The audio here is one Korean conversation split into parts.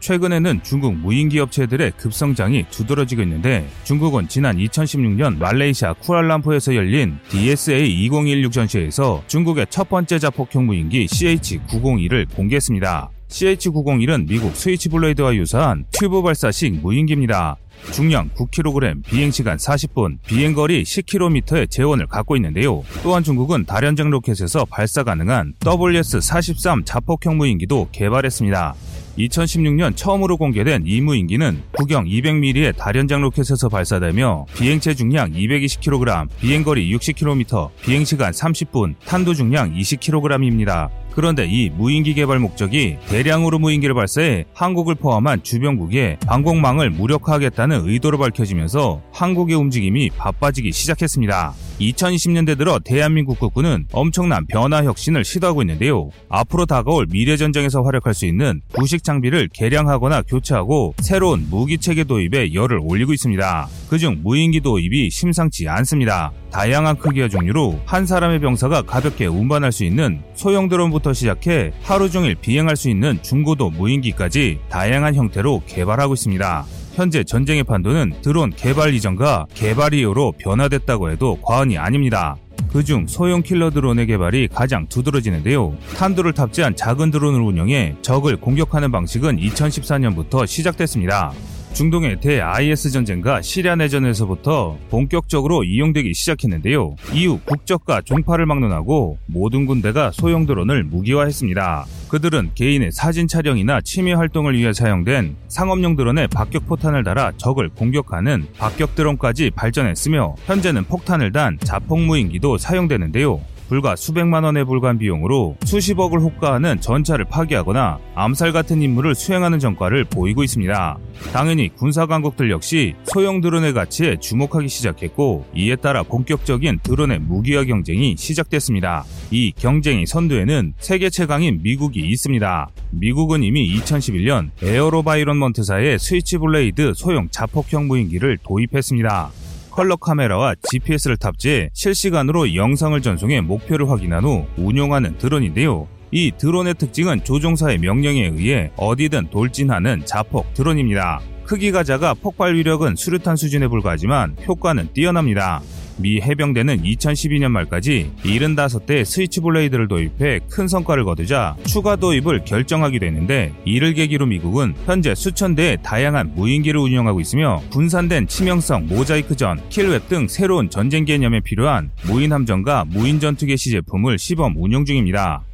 최근에는 중국 무인기 업체들의 급성장이 두드러지고 있는데 중국은 지난 2016년 말레이시아 쿠알람푸에서 열린 DSA 2016 전시회에서 중국의 첫 번째 자폭형 무인기 CH-901을 공개했습니다. CH-901은 미국 스위치 블레이드와 유사한 튜브 발사식 무인기입니다. 중량 9kg, 비행시간 40분, 비행거리 10km의 재원을 갖고 있는데요. 또한 중국은 다련장 로켓에서 발사 가능한 WS-43 자폭형 무인기도 개발했습니다. 2016년 처음으로 공개된 이 무인기는 구경 200mm의 다련장 로켓에서 발사되며 비행체 중량 220kg, 비행거리 60km, 비행시간 30분, 탄도 중량 20kg입니다. 그런데 이 무인기 개발 목적이 대량으로 무인기를 발사해 한국을 포함한 주변국에 방공망을 무력화하겠다는 의도로 밝혀지면서 한국의 움직임이 바빠지기 시작했습니다. 2020년대 들어 대한민국 국군은 엄청난 변화 혁신을 시도하고 있는데요. 앞으로 다가올 미래 전쟁에서 활약할 수 있는 부식 장비를 개량하거나 교체하고 새로운 무기 체계 도입에 열을 올리고 있습니다. 그중 무인기 도입이 심상치 않습니다. 다양한 크기와 종류로 한 사람의 병사가 가볍게 운반할 수 있는 소형 드론부터 시작해 하루 종일 비행할 수 있는 중고도 무인기까지 다양한 형태로 개발하고 있습니다. 현재 전쟁의 판도는 드론 개발 이전과 개발 이후로 변화됐다고 해도 과언이 아닙니다. 그중 소형 킬러 드론의 개발이 가장 두드러지는데요. 탄두를 탑재한 작은 드론을 운영해 적을 공격하는 방식은 2014년부터 시작됐습니다. 중동의 대-IS 전쟁과 시리아 내전에서부터 본격적으로 이용되기 시작했는데요. 이후 국적과 종파를 막론하고 모든 군대가 소형 드론을 무기화했습니다. 그들은 개인의 사진 촬영이나 취미 활동을 위해 사용된 상업용 드론에 박격 포탄을 달아 적을 공격하는 박격 드론까지 발전했으며 현재는 폭탄을 단 자폭 무인기도 사용되는데요. 불과 수백만 원에 불과한 비용으로 수십억을 호가하는 전차를 파괴하거나 암살 같은 임무를 수행하는 전과를 보이고 있습니다. 당연히 군사 강국들 역시 소형 드론의 가치에 주목하기 시작했고 이에 따라 본격적인 드론의 무기화 경쟁이 시작됐습니다. 이 경쟁의 선두에는 세계 최강인 미국이 있습니다. 미국은 이미 2011년 에어로바이런먼트사의 스위치블레이드 소형 자폭형 무인기를 도입했습니다. 컬러 카메라와 GPS를 탑재해 실시간으로 영상을 전송해 목표를 확인한 후 운용하는 드론인데요. 이 드론의 특징은 조종사의 명령에 의해 어디든 돌진하는 자폭 드론입니다. 크기가 작아 폭발 위력은 수류탄 수준에 불과하지만 효과는 뛰어납니다. 미 해병대는 2012년 말까지 75대 Switchblade를 도입해 큰 성과를 거두자 추가 도입을 결정하기도 했는데 이를 계기로 미국은 현재 수천 대의 다양한 무인기를 운영하고 있으며 분산된 치명성 모자이크전, kill web 등 새로운 전쟁 개념에 필요한 무인 함정과 무인 전투기 시제품을 시범 운영 중입니다.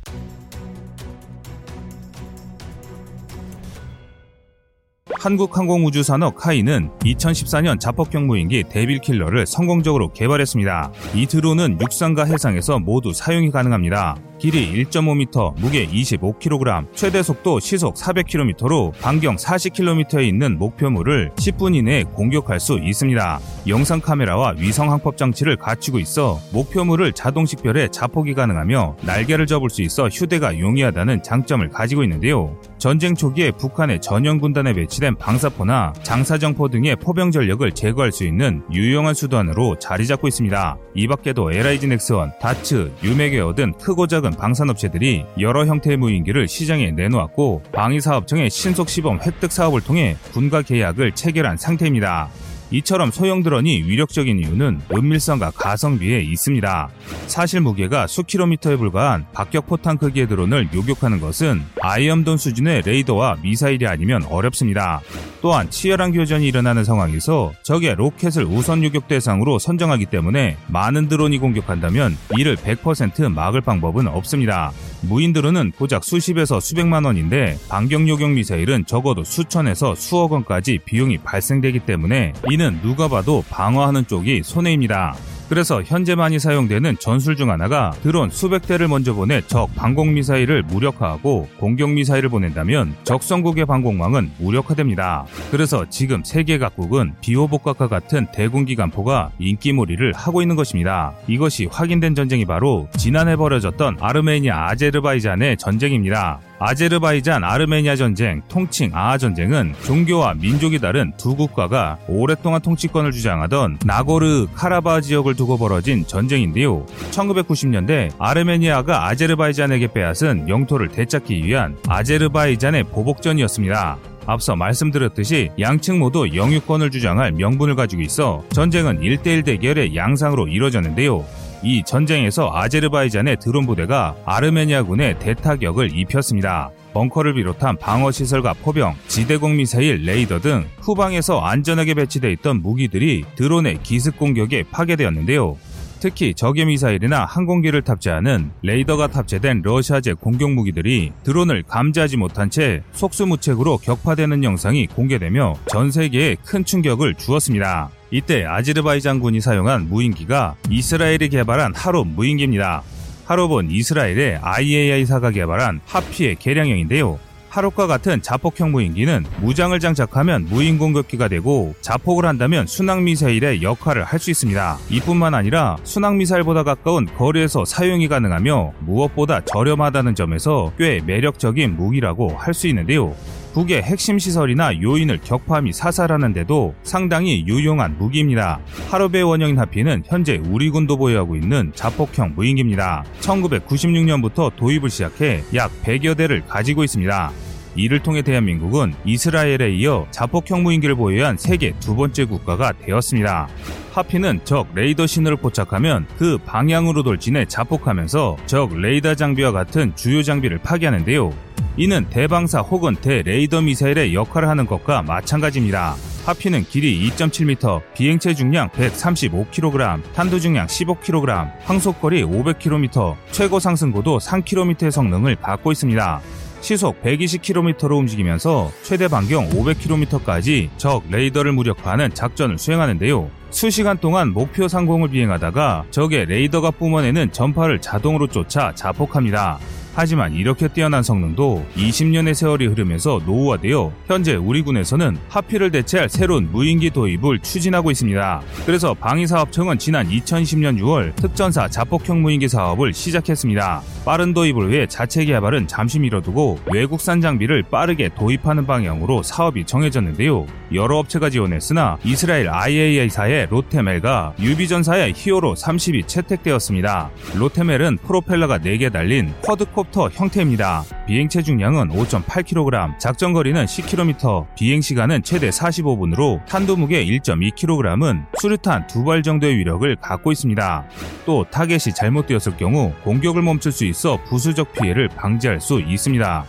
한국항공우주산업 카이는 2014년 자폭형 무인기 데빌킬러를 성공적으로 개발했습니다. 이 드론은 육상과 해상에서 모두 사용이 가능합니다. 길이 1.5m, 무게 25kg, 최대 속도 시속 400km로 반경 40km에 있는 목표물을 10분 이내에 공격할 수 있습니다. 영상 카메라와 위성 항법 장치를 갖추고 있어 목표물을 자동 식별해 자폭이 가능하며 날개를 접을 수 있어 휴대가 용이하다는 장점을 가지고 있는데요. 전쟁 초기에 북한의 전형 군단에 배치된 방사포나 장사정포 등의 포병 전력을 제거할 수 있는 유용한 수단으로 자리 잡고 있습니다. 이 밖에도 LIG 넥스원, 다츠, 유메게어 등 크고 작은 방산업체들이 여러 형태의 무인기를 시장에 내놓았고 방위사업청의 신속 시범 획득 사업을 통해 군과 계약을 체결한 상태입니다. 이처럼 소형 드론이 위력적인 이유는 은밀성과 가성비에 있습니다. 사실 무게가 수킬로미터에 불과한 박격 포탄 크기의 드론을 요격하는 것은 아이엄돈 수준의 레이더와 미사일이 아니면 어렵습니다. 또한 치열한 교전이 일어나는 상황에서 적의 로켓을 우선 요격 대상으로 선정하기 때문에 많은 드론이 공격한다면 이를 100% 막을 방법은 없습니다. 무인 드론은 고작 수십에서 수백만 원인데 반경 요격 미사일은 적어도 수천에서 수억 원까지 비용이 발생되기 때문에 이는 누가 봐도 방어하는 쪽이 손해입니다. 그래서 현재 많이 사용되는 전술 중 하나가 드론 수백 대를 먼저 보내 적 방공 미사일을 무력화하고 공격 미사일을 보낸다면 적성국의 방공망은 무력화됩니다. 그래서 지금 세계 각국은 비호복각과 같은 대공기관포가 인기몰이를 하고 있는 것입니다. 이것이 확인된 전쟁이 바로 지난해 벌어졌던 아르메니아 아제르바이잔의 전쟁입니다. 아제르바이잔 아르메니아 전쟁, 통칭 아하 전쟁은 종교와 민족이 다른 두 국가가 오랫동안 통치권을 주장하던 나고르 카라바 지역을 두고 벌어진 전쟁인데요. 1990년대 아르메니아가 아제르바이잔에게 빼앗은 영토를 되찾기 위한 아제르바이잔의 보복전이었습니다. 앞서 말씀드렸듯이 양측 모두 영유권을 주장할 명분을 가지고 있어 전쟁은 1대1 대결의 양상으로 이뤄졌는데요. 이 전쟁에서 아제르바이잔의 드론 부대가 아르메니아군의 대타격을 입혔습니다. 벙커를 비롯한 방어시설과 포병, 지대공 미사일, 레이더 등 후방에서 안전하게 배치되어 있던 무기들이 드론의 기습 공격에 파괴되었는데요. 특히 적의 미사일이나 항공기를 탑재하는 레이더가 탑재된 러시아제 공격 무기들이 드론을 감지하지 못한 채 속수무책으로 격파되는 영상이 공개되며 전 세계에 큰 충격을 주었습니다. 이때 아제르바이잔군이 사용한 무인기가 이스라엘이 개발한 하롭 무인기입니다. 하롭은 이스라엘의 IAI사가 개발한 하피의 개량형인데요. 하롭과 같은 자폭형 무인기는 무장을 장착하면 무인 공격기가 되고 자폭을 한다면 순항 미사일의 역할을 할 수 있습니다. 이뿐만 아니라 순항 미사일보다 가까운 거리에서 사용이 가능하며 무엇보다 저렴하다는 점에서 꽤 매력적인 무기라고 할 수 있는데요. 북의 핵심 시설이나 요인을 격파함이 사살하는데도 상당히 유용한 무기입니다. 하롭의 원형인 하피는 현재 우리 군도 보유하고 있는 자폭형 무인기입니다. 1996년부터 도입을 시작해 약 100여 대를 가지고 있습니다. 이를 통해 대한민국은 이스라엘에 이어 자폭형 무인기를 보유한 세계 두 번째 국가가 되었습니다. 하피는 적 레이더 신호를 포착하면 그 방향으로 돌진해 자폭하면서 적 레이더 장비와 같은 주요 장비를 파괴하는데요. 이는 대방사 혹은 대레이더 미사일의 역할을 하는 것과 마찬가지입니다. 하피는 길이 2.7m, 비행체 중량 135kg, 탄도 중량 15kg, 항속거리 500km, 최고 상승고도 3km의 성능을 갖고 있습니다. 시속 120km로 움직이면서 최대 반경 500km까지 적 레이더를 무력화하는 작전을 수행하는데요. 수시간 동안 목표 상공을 비행하다가 적의 레이더가 뿜어내는 전파를 자동으로 쫓아 자폭합니다. 하지만 이렇게 뛰어난 성능도 20년의 세월이 흐르면서 노후화되어 현재 우리 군에서는 하피를 대체할 새로운 무인기 도입을 추진하고 있습니다. 그래서 방위사업청은 지난 2020년 6월 특전사 자폭형 무인기 사업을 시작했습니다. 빠른 도입을 위해 자체 개발은 잠시 미뤄두고 외국산 장비를 빠르게 도입하는 방향으로 사업이 정해졌는데요. 여러 업체가 지원했으나 이스라엘 IAA사의 롯테멜과 유비전사의 히어로 30이 채택되었습니다. Rotem L은 프로펠러가 4개 달린 quadcopter 형태입니다. 비행체 중량은 5.8kg, 작전 거리는 10km, 비행 시간은 최대 45분으로 탄두 무게 1.2kg은 수류탄 두 발 정도의 위력을 갖고 있습니다. 또 타겟이 잘못되었을 경우 공격을 멈출 수 있어 부수적 피해를 방지할 수 있습니다.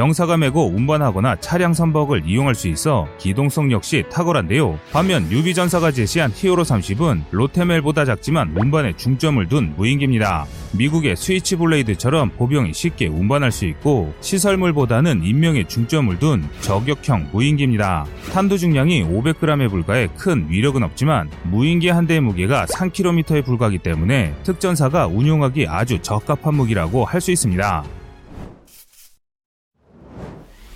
병사가 메고 운반하거나 차량 선박을 이용할 수 있어 기동성 역시 탁월한데요. 반면 유비전사가 제시한 히어로 30은 로테멜보다 작지만 운반에 중점을 둔 무인기입니다. 미국의 스위치 블레이드처럼 보병이 쉽게 운반할 수 있고 시설물보다는 인명에 중점을 둔 저격형 무인기입니다. 탄도 중량이 500g에 불과해 큰 위력은 없지만 무인기 한 대의 무게가 3km에 불과하기 때문에 특전사가 운용하기 아주 적합한 무기라고 할 수 있습니다.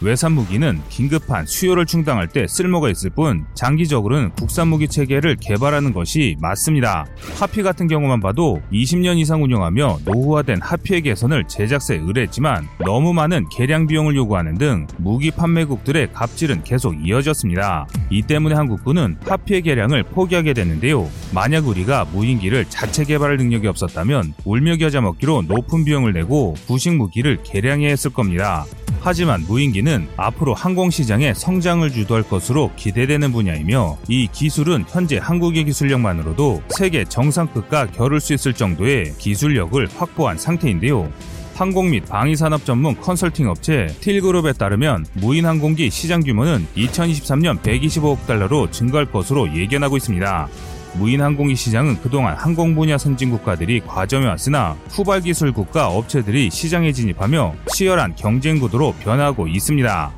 외산 무기는 긴급한 수요를 충당할 때 쓸모가 있을 뿐 장기적으로는 국산 무기 체계를 개발하는 것이 맞습니다. 하피 같은 경우만 봐도 20년 이상 운영하며 노후화된 하피의 개선을 제작사에 의뢰했지만 너무 많은 개량 비용을 요구하는 등 무기 판매국들의 갑질은 계속 이어졌습니다. 이 때문에 한국군은 하피의 개량을 포기하게 됐는데요. 만약 우리가 무인기를 자체 개발할 능력이 없었다면 울며 겨자 먹기로 높은 비용을 내고 구식 무기를 개량해야 했을 겁니다. 하지만 무인기는 앞으로 항공 시장의 성장을 주도할 것으로 기대되는 분야이며 이 기술은 현재 한국의 기술력만으로도 세계 정상급과 겨룰 수 있을 정도의 기술력을 확보한 상태인데요. 항공 및 방위산업 전문 컨설팅 업체 틸그룹에 따르면 무인 항공기 시장 규모는 2023년 125억 달러로 증가할 것으로 예견하고 있습니다. 무인 항공기 시장은 그동안 항공 분야 선진 국가들이 과점해 왔으나 후발 기술 국가 업체들이 시장에 진입하며 치열한 경쟁 구도로 변하고 있습니다.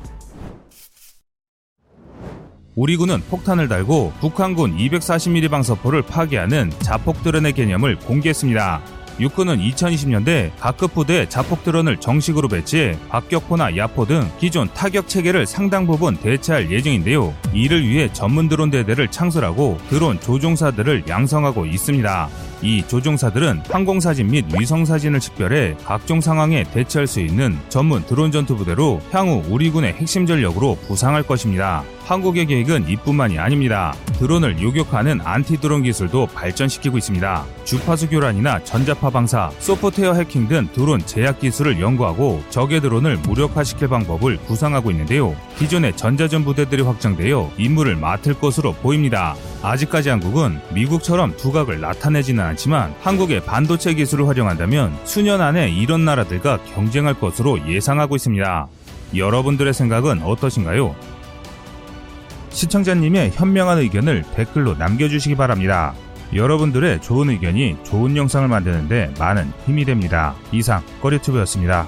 우리 군은 폭탄을 달고 북한군 240mm 방사포를 파괴하는 자폭 드론의 개념을 공개했습니다. 육군은 2020년대 각급 부대 자폭 드론을 정식으로 배치해 박격포나 야포 등 기존 타격 체계를 상당 부분 대체할 예정인데요. 이를 위해 전문 드론 대대를 창설하고 드론 조종사들을 양성하고 있습니다. 이 조종사들은 항공사진 및 위성사진을 식별해 각종 상황에 대처할 수 있는 전문 드론 전투 부대로 향후 우리 군의 핵심 전력으로 부상할 것입니다. 한국의 계획은 이뿐만이 아닙니다. 드론을 요격하는 안티 드론 기술도 발전시키고 있습니다. 주파수 교란이나 전자파 방사, 소프트웨어 해킹 등 드론 제압 기술을 연구하고 적의 드론을 무력화시킬 방법을 구상하고 있는데요. 기존의 전자전 부대들이 확장되어 임무를 맡을 것으로 보입니다. 아직까지 한국은 미국처럼 두각을 나타내지는 않지만 한국의 반도체 기술을 활용한다면 수년 안에 이런 나라들과 경쟁할 것으로 예상하고 있습니다. 여러분들의 생각은 어떠신가요? 시청자님의 현명한 의견을 댓글로 남겨주시기 바랍니다. 여러분들의 좋은 의견이 좋은 영상을 만드는데 많은 힘이 됩니다. 이상 꺼리튜브였습니다.